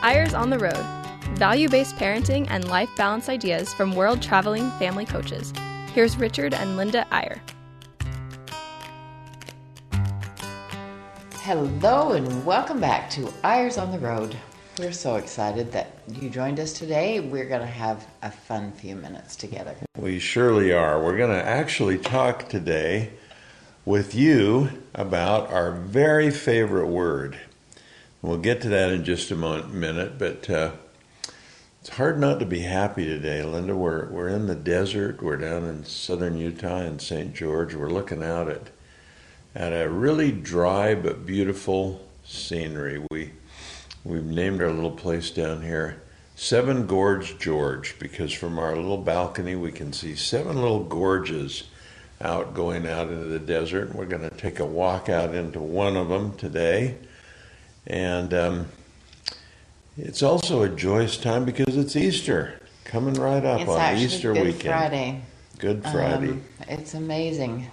Eyres on the Road value based parenting and life balance ideas from world traveling family coaches. Here's Richard and Linda Eyre. Hello, and welcome back to Eyres on the Road. We're so excited that you joined us today. We're going to have a fun few minutes together. We surely are. We're going to actually talk today with you about our very favorite word. We'll get to that in just a moment, minute, but uh, it's hard not to be happy today, Linda. We're, we're in the desert, we're down in southern Utah in St. George. We're looking out at, at a really dry but beautiful scenery. We We've named our little place down here Seven Gorge George because from our little balcony we can see seven little gorges out going out into the desert. We're going to take a walk out into one of them today. And um, it's also a joyous time because it's Easter coming right up it's on Easter weekend. Good weekend. Friday. Good Friday. Um, it's amazing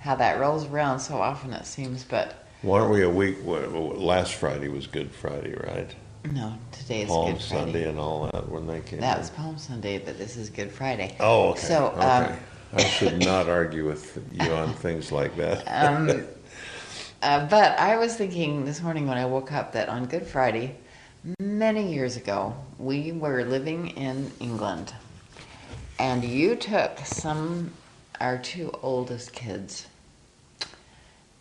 how that rolls around so often, it seems, but why aren't we a week? Last Friday was Good Friday, right? No, today is Palm Good Friday. Sunday and all that when they came. That was Palm Sunday, but this is Good Friday. Oh, okay. So, okay. Um, I should not argue with you on things like that. um, uh, but I was thinking this morning when I woke up that on Good Friday, many years ago, we were living in England, and you took some our two oldest kids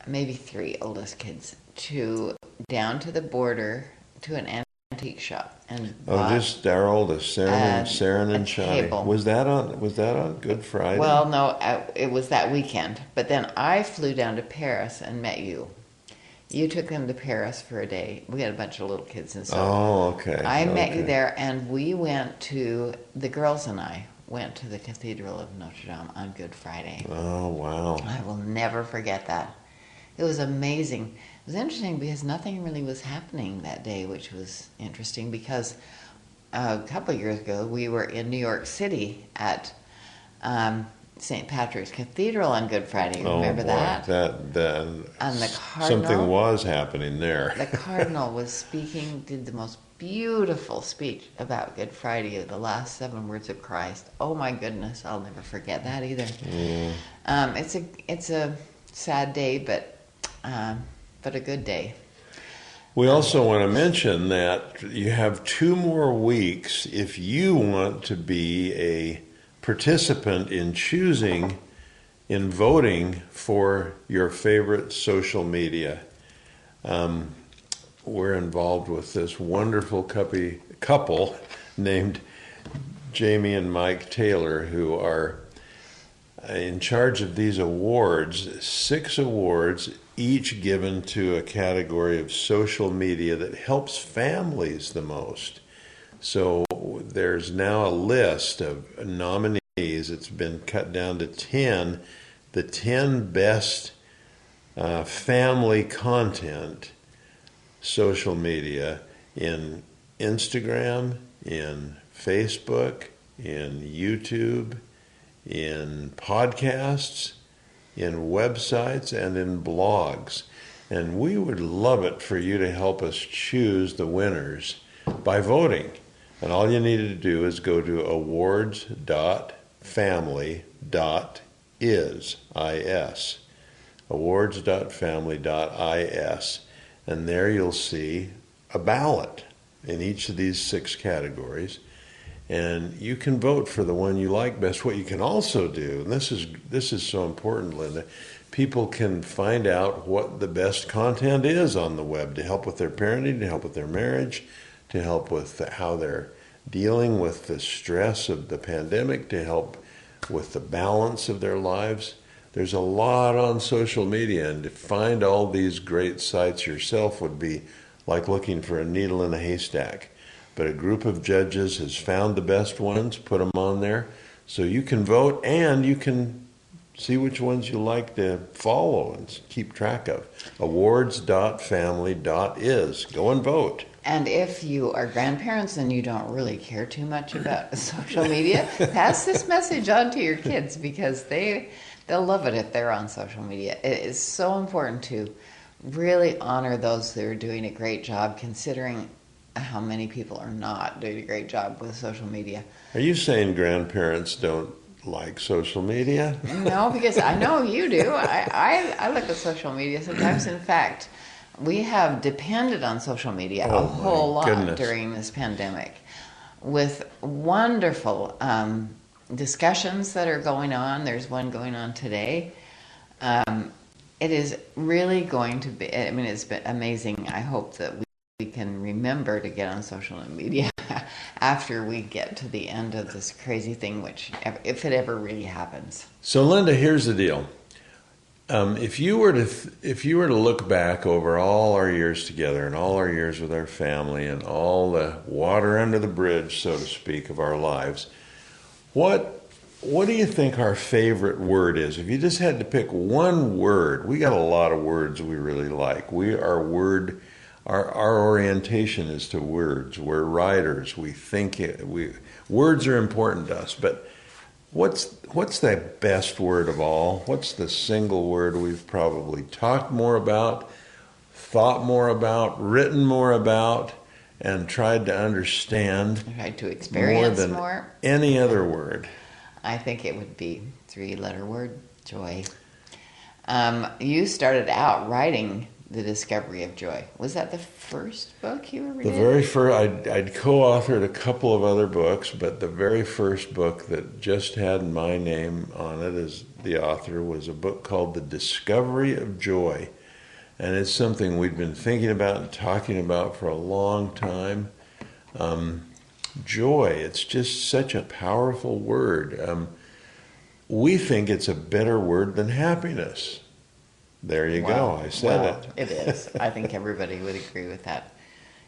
maybe three oldest kids to down to the border to an antique shop and oh, just our oldest, Saren and Saren and Shawni. Was that on? Was that on Good Friday? Well, no, uh, it was that weekend. But then I flew down to Paris and met you. You took them to Paris for a day. We had a bunch of little kids and so. Oh, okay. I okay. met you there, and we went to the girls and I went to the Cathedral of Notre Dame on Good Friday. Oh wow! I will never forget that. It was amazing. It was interesting because nothing really was happening that day, which was interesting because a couple of years ago we were in New York City at um, St. Patrick's Cathedral on Good Friday. Oh, Remember that? That that and the cardinal, something was happening there. the cardinal was speaking, did the most beautiful speech about Good Friday, the last seven words of Christ. Oh my goodness, I'll never forget that either. Mm. Um, it's a it's a sad day, but um, but a good day. We also want to mention that you have two more weeks if you want to be a participant in choosing, in voting for your favorite social media. Um, we're involved with this wonderful couple named Jamie and Mike Taylor, who are in charge of these awards, six awards each given to a category of social media that helps families the most. So there's now a list of nominees. It's been cut down to 10, the 10 best uh, family content social media in Instagram, in Facebook, in YouTube, in podcasts in websites and in blogs. And we would love it for you to help us choose the winners by voting. And all you need to do is go to awards.family.is, I-S, awards.family.is, and there you'll see a ballot in each of these six categories and you can vote for the one you like best. What you can also do, and this is this is so important, Linda, people can find out what the best content is on the web to help with their parenting, to help with their marriage, to help with how they're dealing with the stress of the pandemic, to help with the balance of their lives. There's a lot on social media, and to find all these great sites yourself would be like looking for a needle in a haystack but a group of judges has found the best ones, put them on there, so you can vote and you can see which ones you like to follow and keep track of. Awards.family.is. Go and vote. And if you are grandparents and you don't really care too much about social media, pass this message on to your kids because they they'll love it if they're on social media. It is so important to really honor those that are doing a great job considering how many people are not doing a great job with social media. Are you saying grandparents don't like social media? No, because I know you do. I, I, I look at social media sometimes. In fact, we have depended on social media Oh, a whole lot goodness. during this pandemic with wonderful um, discussions that are going on. There's one going on today. Um, it is really going to be, I mean, it's been amazing. I hope that we, we can remember to get on social media after we get to the end of this crazy thing, which, if it ever really happens. So, Linda, here's the deal. Um, if you were to if you were to look back over all our years together and all our years with our family and all the water under the bridge, so to speak, of our lives, what what do you think our favorite word is? If you just had to pick one word, we got a lot of words we really like. We are word our our orientation is to words. We're writers. We think it, we words are important to us, but What's what's the best word of all? What's the single word we've probably talked more about, thought more about, written more about, and tried to understand Tried to experience more than more. any other word? I think it would be three letter word joy. Um, you started out writing The Discovery of Joy. Was that the first book you ever The did? very first, I'd, I'd co-authored a couple of other books, but the very first book that just had my name on it as the author was a book called The Discovery of Joy. And it's something we'd been thinking about and talking about for a long time. Um, joy, it's just such a powerful word. Um, we think it's a better word than happiness. There you Wow. go, I said Wow, it. it is. I think everybody would agree with that.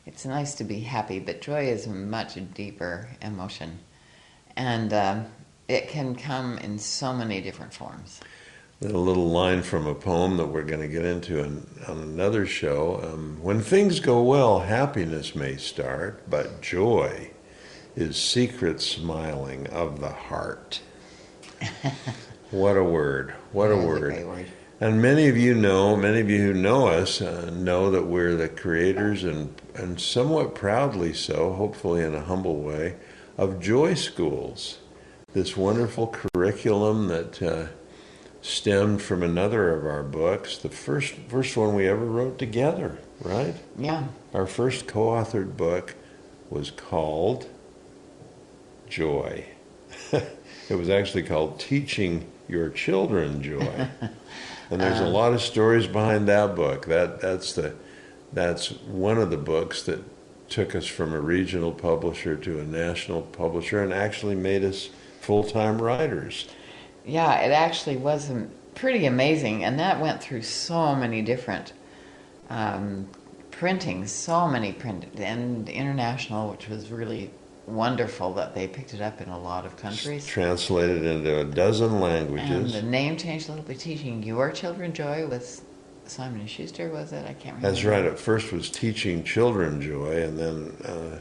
It's nice to be happy, but joy is a much deeper emotion. And um, it can come in so many different forms. A little line from a poem that we're going to get into in, on another show. Um, when things go well, happiness may start, but joy is secret smiling of the heart. what a word! What a That is word! great word. And many of you know, many of you who know us uh, know that we're the creators and, and somewhat proudly so, hopefully in a humble way, of Joy Schools, this wonderful curriculum that uh, stemmed from another of our books, the first, first one we ever wrote together, right? Yeah. Our first co authored book was called Joy. it was actually called Teaching Your Children Joy. and there's a lot of stories behind that book. That that's the that's one of the books that took us from a regional publisher to a national publisher and actually made us full-time writers. Yeah, it actually was um, pretty amazing, and that went through so many different um, printings, so many print and international, which was really wonderful that they picked it up in a lot of countries. Translated into a dozen languages. And the name changed a little bit. Teaching your children joy with Simon and Schuster, was it? I can't remember. That's right. At first was teaching children joy, and then uh,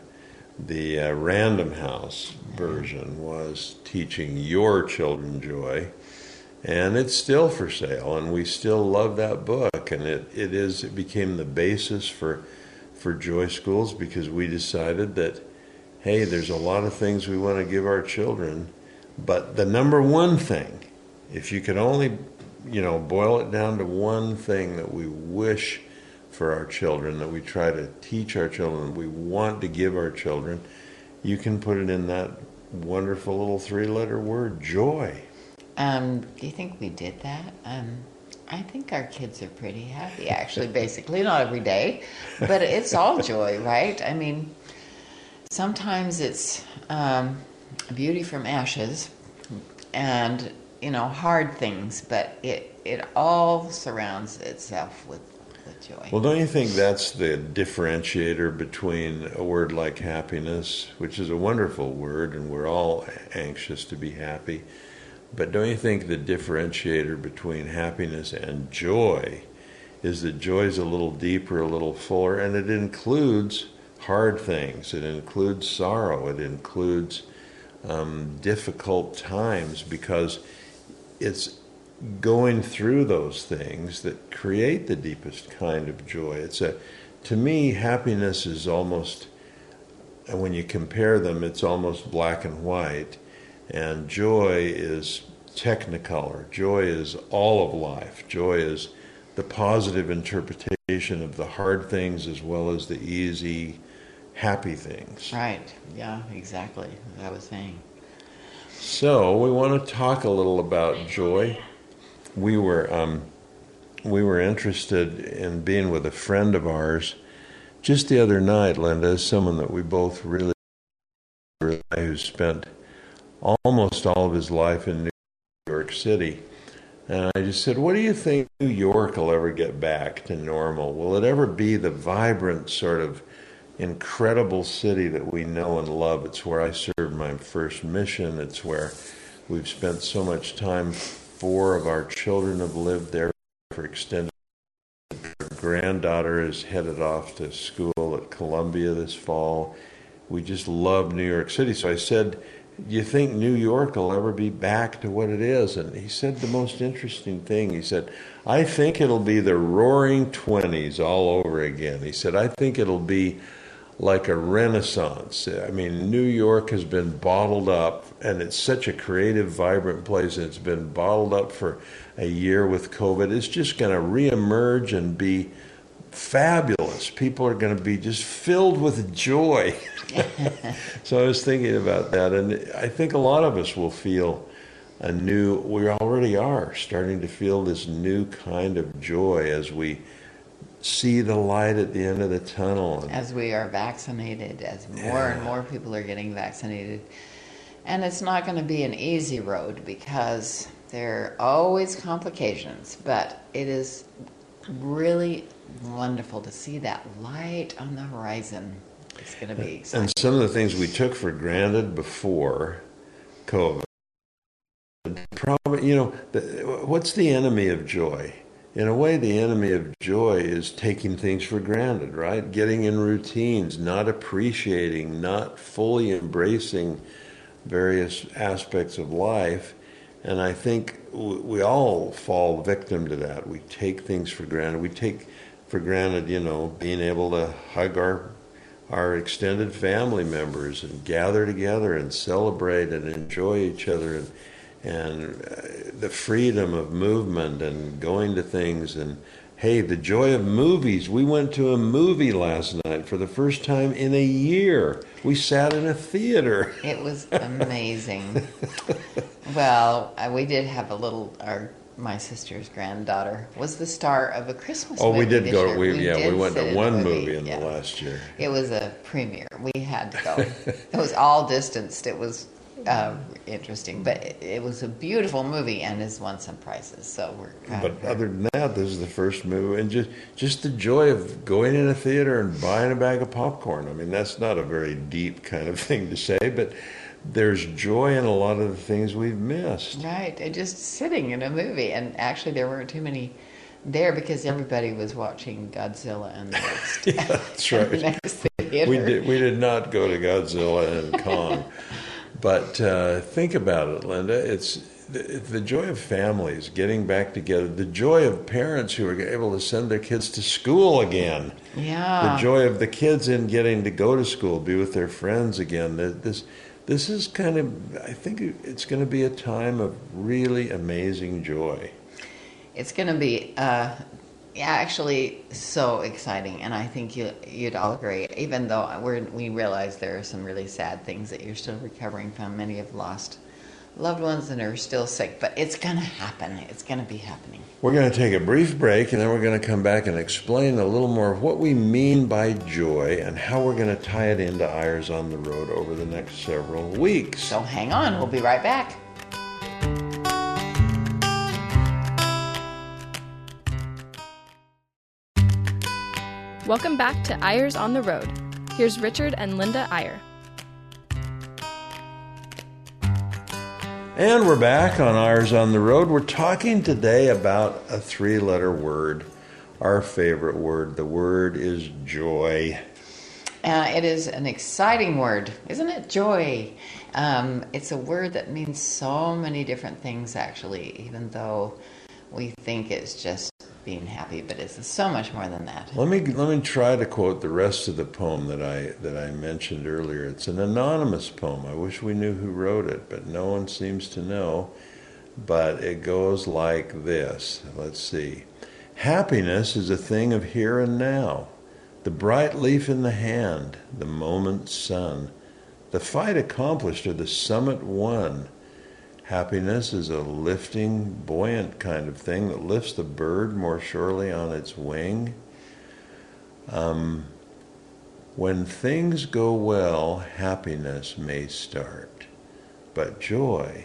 the uh, Random House version was teaching your children joy, and it's still for sale. And we still love that book, and it, it is it became the basis for for Joy Schools because we decided that hey, there's a lot of things we want to give our children, but the number one thing, if you could only you know, boil it down to one thing that we wish for our children, that we try to teach our children, we want to give our children, you can put it in that wonderful little three letter word, joy. Um, do you think we did that? Um, I think our kids are pretty happy, actually, basically. Not every day, but it's all joy, right? I mean, sometimes it's um, beauty from ashes and, you know, hard things, but it, it all surrounds itself with, with joy. Well, don't you think that's the differentiator between a word like happiness, which is a wonderful word, and we're all anxious to be happy? But don't you think the differentiator between happiness and joy is that joy is a little deeper, a little fuller, and it includes hard things, it includes sorrow, it includes um, difficult times because it's going through those things that create the deepest kind of joy. It's a, to me, happiness is almost when you compare them, it's almost black and white. And joy is technicolor. Joy is all of life. Joy is the positive interpretation of the hard things as well as the easy, happy things. Right. Yeah, exactly. As I was saying. So we want to talk a little about joy. We were um, we were interested in being with a friend of ours just the other night. Linda, someone that we both really, really who spent almost all of his life in New York City. And I just said, What do you think New York will ever get back to normal? Will it ever be the vibrant sort of incredible city that we know and love. It's where I served my first mission. It's where we've spent so much time. Four of our children have lived there for extended. Our granddaughter is headed off to school at Columbia this fall. We just love New York City. So I said, Do you think New York will ever be back to what it is? And he said the most interesting thing. He said, I think it'll be the roaring 20s all over again. He said, I think it'll be like a renaissance. I mean, New York has been bottled up, and it's such a creative, vibrant place. And it's been bottled up for a year with COVID. It's just going to reemerge and be fabulous. People are going to be just filled with joy. so I was thinking about that, and I think a lot of us will feel a new. We already are starting to feel this new kind of joy as we see the light at the end of the tunnel. As we are vaccinated, as more yeah. and more people are getting vaccinated. And it's not going to be an easy road because there are always complications, but it is really wonderful to see that light on the horizon. It's going to be exciting. And some of the things we took for granted before COVID, probably, you know, the, what's the enemy of joy? In a way, the enemy of joy is taking things for granted, right? Getting in routines, not appreciating, not fully embracing various aspects of life. And I think we all fall victim to that. We take things for granted. We take for granted, you know, being able to hug our our extended family members and gather together and celebrate and enjoy each other and and uh, the freedom of movement and going to things and hey the joy of movies we went to a movie last night for the first time in a year we sat in a theater it was amazing well uh, we did have a little our my sister's granddaughter was the star of a Christmas. Oh, we did go. We, we yeah, we went to one movie, movie in yeah. the last year. It was a premiere. We had to go. it was all distanced. It was uh, interesting. But it, it, was a beautiful movie and has won some prizes. So we're. but other than that, this is the first movie, and just just the joy of going in a theater and buying a bag of popcorn. I mean, that's not a very deep kind of thing to say, but there's joy in a lot of the things we've missed. Right, and just sitting in a movie, and actually there weren't too many there because everybody was watching Godzilla and the next. yeah, that's right. next we did. We did not go to Godzilla and Kong. But uh, think about it, Linda. It's the, the, joy of families getting back together, the joy of parents who are able to send their kids to school again. Yeah. The joy of the kids in getting to go to school, be with their friends again. This, this is kind of, I think it's going to be a time of really amazing joy. It's going to be uh, yeah, actually, so exciting, and I think you you'd all agree. Even though we we realize there are some really sad things that you're still recovering from. Many have lost loved ones and are still sick, but it's going to happen. It's going to be happening. We're going to take a brief break, and then we're going to come back and explain a little more of what we mean by joy and how we're going to tie it into Eyres on the Road over the next several weeks. So hang on, we'll be right back. Welcome back to Eyres on the Road. Here's Richard and Linda Eyre. And we're back on Eyres on the Road. We're talking today about a three letter word, our favorite word. The word is joy. Uh, it is an exciting word, isn't it? Joy. Um, it's a word that means so many different things, actually, even though we think it's just being happy, but it's so much more than that. Let me let me try to quote the rest of the poem that I that I mentioned earlier. It's an anonymous poem. I wish we knew who wrote it, but no one seems to know. But it goes like this. Let's see. Happiness is a thing of here and now. The bright leaf in the hand, the moment's sun, the fight accomplished or the summit won. Happiness is a lifting, buoyant kind of thing that lifts the bird more surely on its wing. Um, when things go well, happiness may start, but joy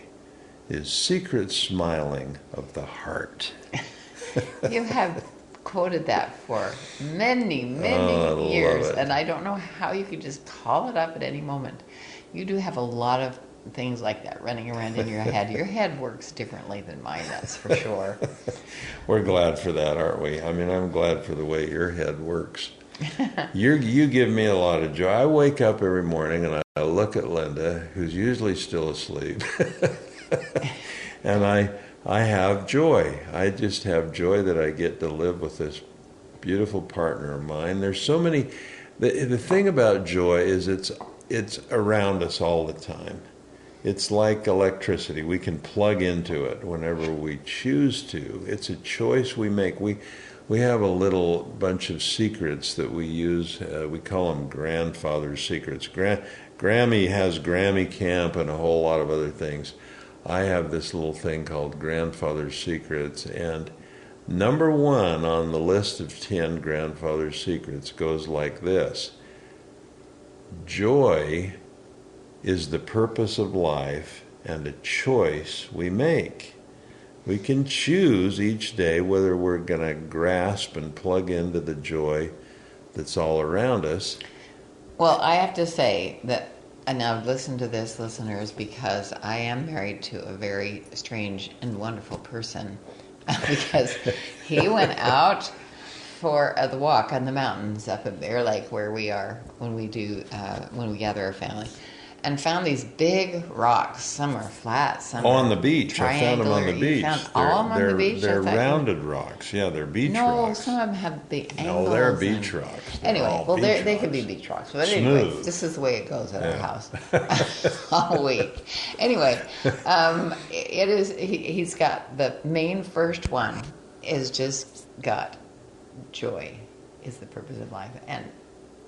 is secret smiling of the heart. you have quoted that for many, many Oh, years, and I don't know how you could just call it up at any moment. You do have a lot of things like that running around in your head. Your head works differently than mine, that's for sure. We're glad for that, aren't we? I mean, I'm glad for the way your head works. you you give me a lot of joy. I wake up every morning and I, I look at Linda, who's usually still asleep, and I I have joy. I just have joy that I get to live with this beautiful partner of mine. There's so many. The the thing about joy is it's it's around us all the time. It's like electricity. We can plug into it whenever we choose to. It's a choice we make. We we have a little bunch of secrets that we use. Uh, we call them grandfather's secrets. Gra- Grammy has Grammy Camp and a whole lot of other things. I have this little thing called Grandfather's Secrets, and number one on the list of 10 Grandfather's Secrets goes like this Joy is the purpose of life and a choice we make. We can choose each day whether we're going to grasp and plug into the joy that's all around us. Well, I have to say that, and I've listened to this, listeners, because I am married to a very strange and wonderful person. because he went out for uh, the walk on the mountains up at Bear Lake, where we are when we do uh, when we gather our family, and found these big rocks. Some are flat, some on the beach. I found them on the beach. found all of them on they're the beach. They're thought you- rounded rocks. Yeah, they're beach no, rocks. some of them have the No, they're and- beach rocks. They're Anyway, well, they're- they can be beach rocks. But anyway, Smooth. this is the way it goes at our Yeah. house all week. Anyway, um, it is. He, he's got the main first one is just got joy is the purpose of life and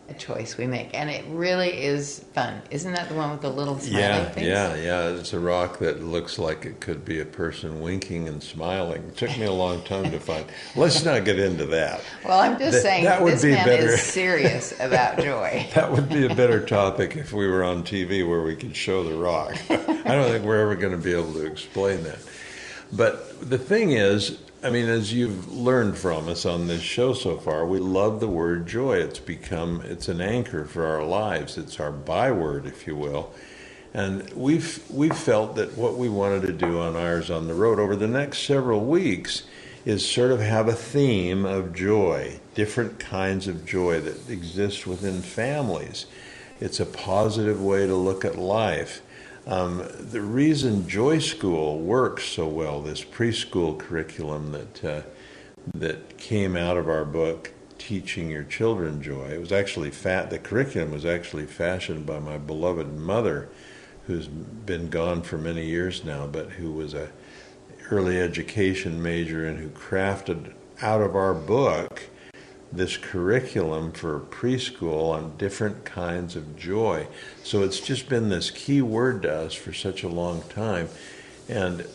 a choice we make, and it really is fun. Isn't that the one with the little smiley Yeah, face? yeah, yeah. It's a rock that looks like it could be a person winking and smiling. It took me a long time to find. Let's not get into that. Well, I'm just That- saying that would this be man better. is serious about joy. That would be a better topic if we were on TV where we could show the rock. I don't think we're ever going to be able to explain that. But the thing is, I mean, as you've learned from us on this show so far, we love the word joy. It's become it's an anchor for our lives. It's our byword, if you will. And we've we've felt that what we wanted to do on Eyres on the road over the next several weeks is sort of have a theme of joy, different kinds of joy that exist within families. It's a positive way to look at life. Um, the reason Joy School works so well, this preschool curriculum that uh, that came out of our book, Teaching Your Children Joy, it was actually fat. The curriculum was actually fashioned by my beloved mother, who's been gone for many years now, but who was a early education major and who crafted out of our book this curriculum for preschool on different kinds of joy. So it's just been this key word to us for such a long time. And,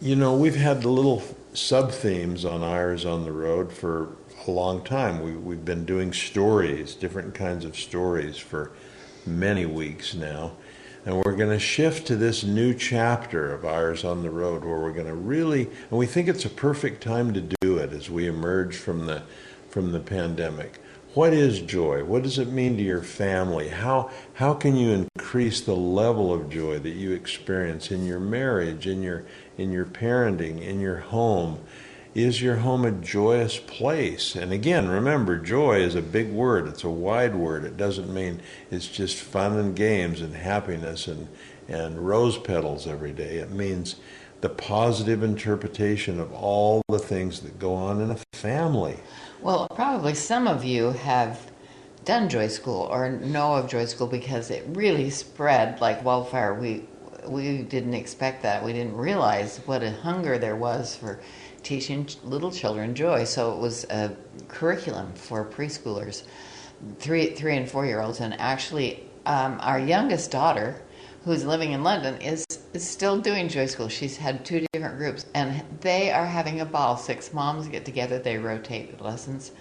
you know, we've had the little sub themes on Eyres on the road for a long time. We, we've been doing stories, different kinds of stories for many weeks now. And we're going to shift to this new chapter of Eyres on the road where we're going to really, and we think it's a perfect time to do it as we emerge from the from the pandemic. What is joy? What does it mean to your family? How how can you increase the level of joy that you experience in your marriage, in your in your parenting, in your home? Is your home a joyous place? And again, remember, joy is a big word. It's a wide word. It doesn't mean it's just fun and games and happiness and, and rose petals every day. It means the positive interpretation of all the things that go on in a family. Well, probably some of you have done Joy School or know of Joy School because it really spread like wildfire. We we didn't expect that. We didn't realize what a hunger there was for teaching little children joy. So it was a curriculum for preschoolers, three three and four year olds, and actually um, our youngest daughter who's living in London, is, is still doing Joy School. She's had two different groups, and they are having a ball. Six moms get together, they rotate the lessons.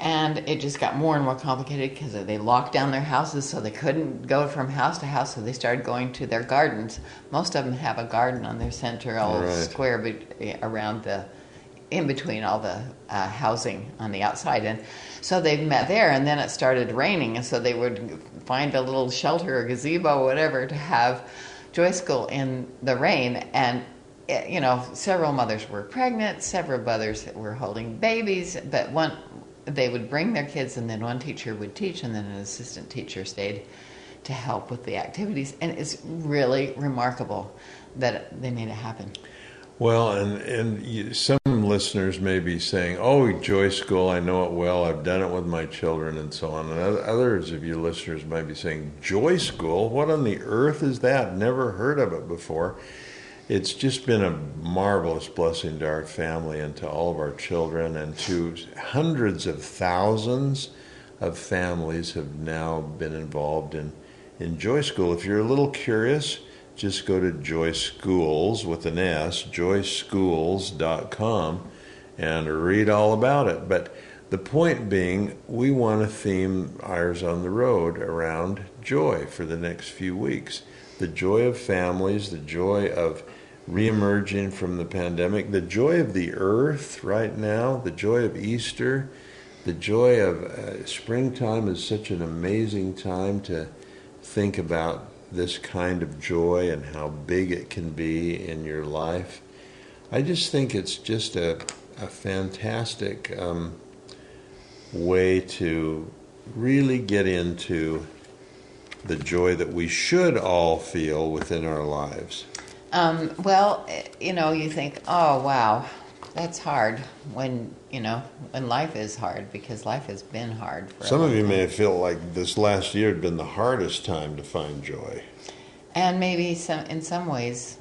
And it just got more and more complicated because they locked down their houses so they couldn't go from house to house, so they started going to their gardens. Most of them have a garden on their central right. square be- around the in between all the uh, housing on the outside. And so they met there, and then it started raining, and so they would find a little shelter or gazebo whatever to have Joy School in the rain. And, eh, you know, several mothers were pregnant, several mothers were holding babies, but one, they would bring their kids, and then one teacher would teach, and then an assistant teacher stayed to help with the activities. And it's really remarkable that they made it happen. Well, and and you, some listeners may be saying, "Oh, Joy School, I know it well. I've done it with my children, and so on." And others of you listeners might be saying, "Joy School? What on the earth is that? Never heard of it before." It's just been a marvelous blessing to our family and to all of our children, and to hundreds of thousands of families have now been involved in in Joy School. If you're a little curious just go to Joy Schools with an S, joyschools.com, and read all about it. But the point being, we want to theme Eyres on the Road around joy for the next few weeks. The joy of families, the joy of reemerging from the pandemic, the joy of the earth right now, the joy of Easter, the joy of uh, springtime is such an amazing time to think about this kind of joy and how big it can be in your life. I just think it's just a, a fantastic um, way to really get into the joy that we should all feel within our lives. Um, well, you know, you think, oh, wow, that's hard when, you know, when life is hard because life has been hard for Some of you time. may feel like this last year had been the hardest time to find joy. And maybe some, in some ways,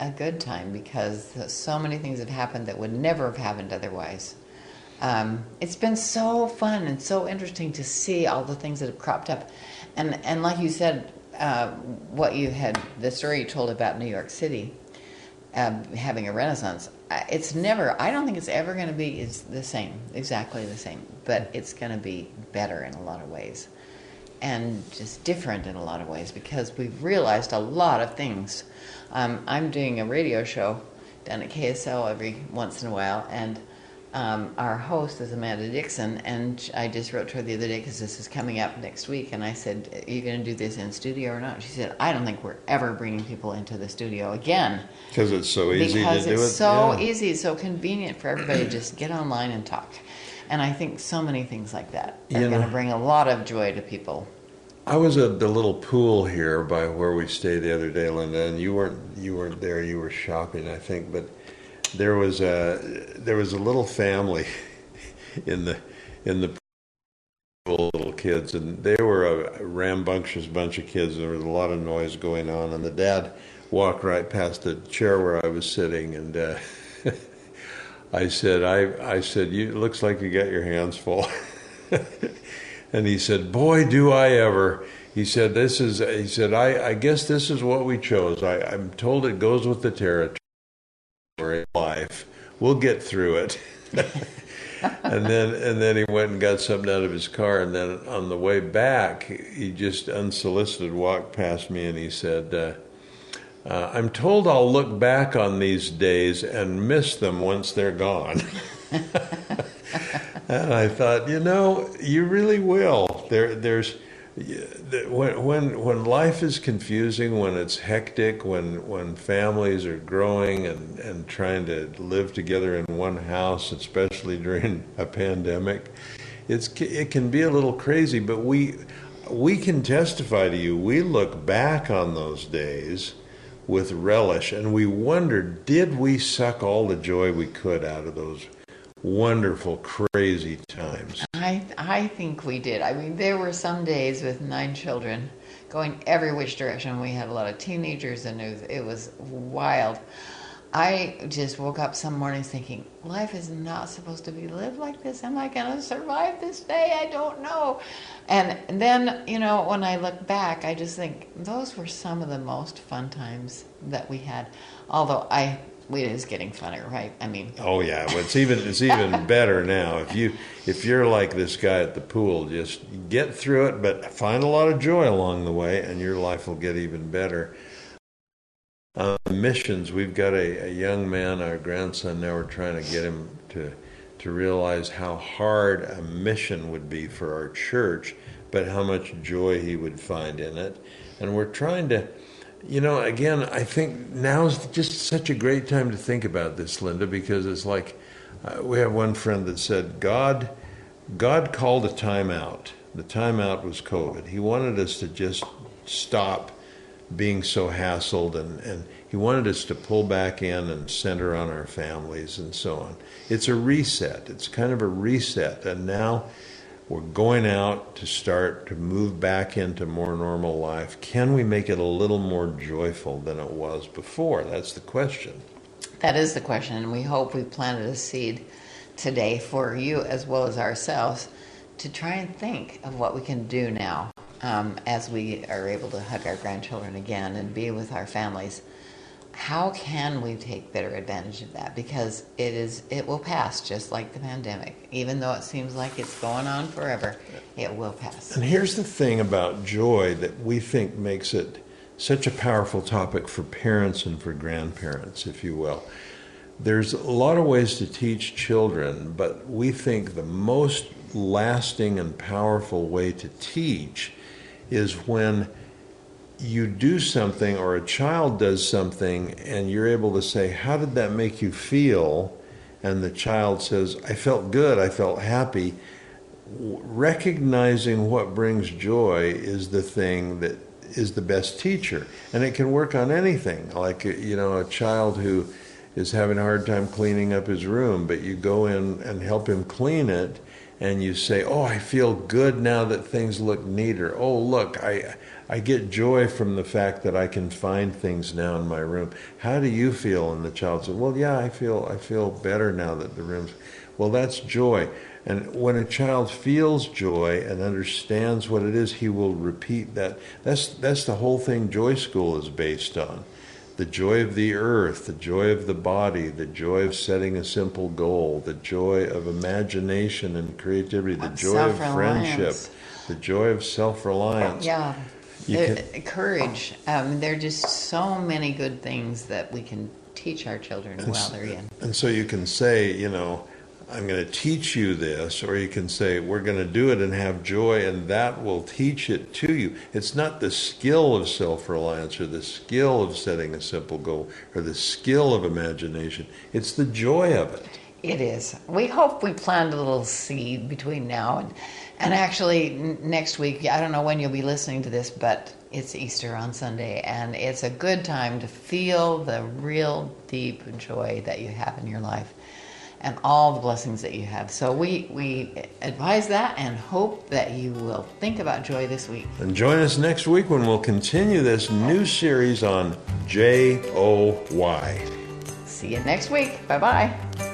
a good time because so many things have happened that would never have happened otherwise. Um, it's been so fun and so interesting to see all the things that have cropped up, and and like you said, uh, what you had the story you told about New York City having a renaissance. It's never. I don't think it's ever going to be is the same, exactly the same, but it's going to be better in a lot of ways and just different in a lot of ways because we've realized a lot of things. Um, I'm doing a radio show down at KSL every once in a while, and um, our host is Amanda Dickson, and I just wrote to her the other day because this is coming up next week, and I said, "Are you going to do this in studio or not?" She said, "I don't think we're ever bringing people into the studio again because it's so easy because to do it's it. so yeah. easy, so convenient for everybody to just get online and talk." And I think so many things like that are going to bring a lot of joy to people. I was at the little pool here by where we stayed the other day, Linda, and you weren't you weren't there. You were shopping, I think, but there was a there was a little family in the in the little kids, and they were a rambunctious bunch of kids. There was a lot of noise going on, and the dad walked right past the chair where I was sitting, and uh, I said, I I said, you it looks like you got your hands full. And he said, "Boy, do I ever!" He said, "This is." He said, "I, I guess this is what we chose. I, I'm told it goes with the territory of life. We'll get through it." and then, and then he went and got something out of his car. And then on the way back, he just unsolicited walked past me, and he said. Uh, uh, I'm told I'll look back on these days and miss them once they're gone. and I thought, you know, you really will. There, there's when when when life is confusing, when it's hectic, when when families are growing and and trying to live together in one house, especially during a pandemic, it's it can be a little crazy. But we we can testify to you. We look back on those days with relish. And we wonder, did we suck all the joy we could out of those wonderful, crazy times? I, I think we did. I mean, there were some days with nine children going every which direction. We had a lot of teenagers, and it was, it was wild. I just woke up some mornings thinking, life is not supposed to be lived like this. Am I going to survive this day? I don't know. And then, you know, when I look back, I just think those were some of the most fun times that we had. Although I, it is getting funner, right? I mean, oh yeah, well, it's even it's even better now. If you if you're like this guy at the pool, just get through it, but find a lot of joy along the way, and your life will get even better. Uh, missions, we've got a, a, young man, our grandson. Now we're trying to get him to to realize how hard a mission would be for our church, but how much joy he would find in it. And we're trying to, you know, again, I think now's just such a great time to think about this, Linda, because it's like uh, we have one friend that said, God, God called a timeout. The timeout was COVID. He wanted us to just stop being so hassled and, and he wanted us to pull back in and center on our families and so on. It's a reset. It's kind of a reset. And now we're going out to start to move back into more normal life. Can we make it a little more joyful than it was before? That's the question. That is the question. And we hope we planted a seed today for you as well as ourselves to try and think of what we can do now um, as we are able to hug our grandchildren again and be with our families. How can we take better advantage of that? Because it is it will pass just like the pandemic. Even though it seems like it's going on forever, it will pass. And here's the thing about joy that we think makes it such a powerful topic for parents and for grandparents, if you will. There's a lot of ways to teach children, but we think the most lasting and powerful way to teach is when you do something or a child does something and you're able to say, How did that make you feel? And the child says, I felt good, I felt happy. Recognizing what brings joy is the thing that is the best teacher. And it can work on anything. Like, you know, a child who is having a hard time cleaning up his room, but you go in and help him clean it and you say, "Oh, I feel good now that things look neater. Oh, look, I I get joy from the fact that I can find things now in my room. How do you feel?" And the child said, "Well, yeah, I feel I feel better now that the room's." Well, that's joy. And when a child feels joy and understands what it is, he will repeat that. That's that's the whole thing Joy School is based on the joy of the earth, the joy of the body, the joy of setting a simple goal, the joy of imagination and creativity, the joy of friendship, the joy of self reliance. Yeah. Can, courage. Um, there are just so many good things that we can teach our children while they're in. And so you can say, you know, I'm going to teach you this, or you can say, We're going to do it and have joy, and that will teach it to you. It's not the skill of self reliance or the skill of setting a simple goal or the skill of imagination, it's the joy of it. It is. We hope we planted a little seed between now and, and actually next week. I don't know when you'll be listening to this, but it's Easter on Sunday, and it's a good time to feel the real deep joy that you have in your life and all the blessings that you have. So we, we advise that and hope that you will think about joy this week. And join us next week when we'll continue this new series on J O Y. See you next week. Bye bye.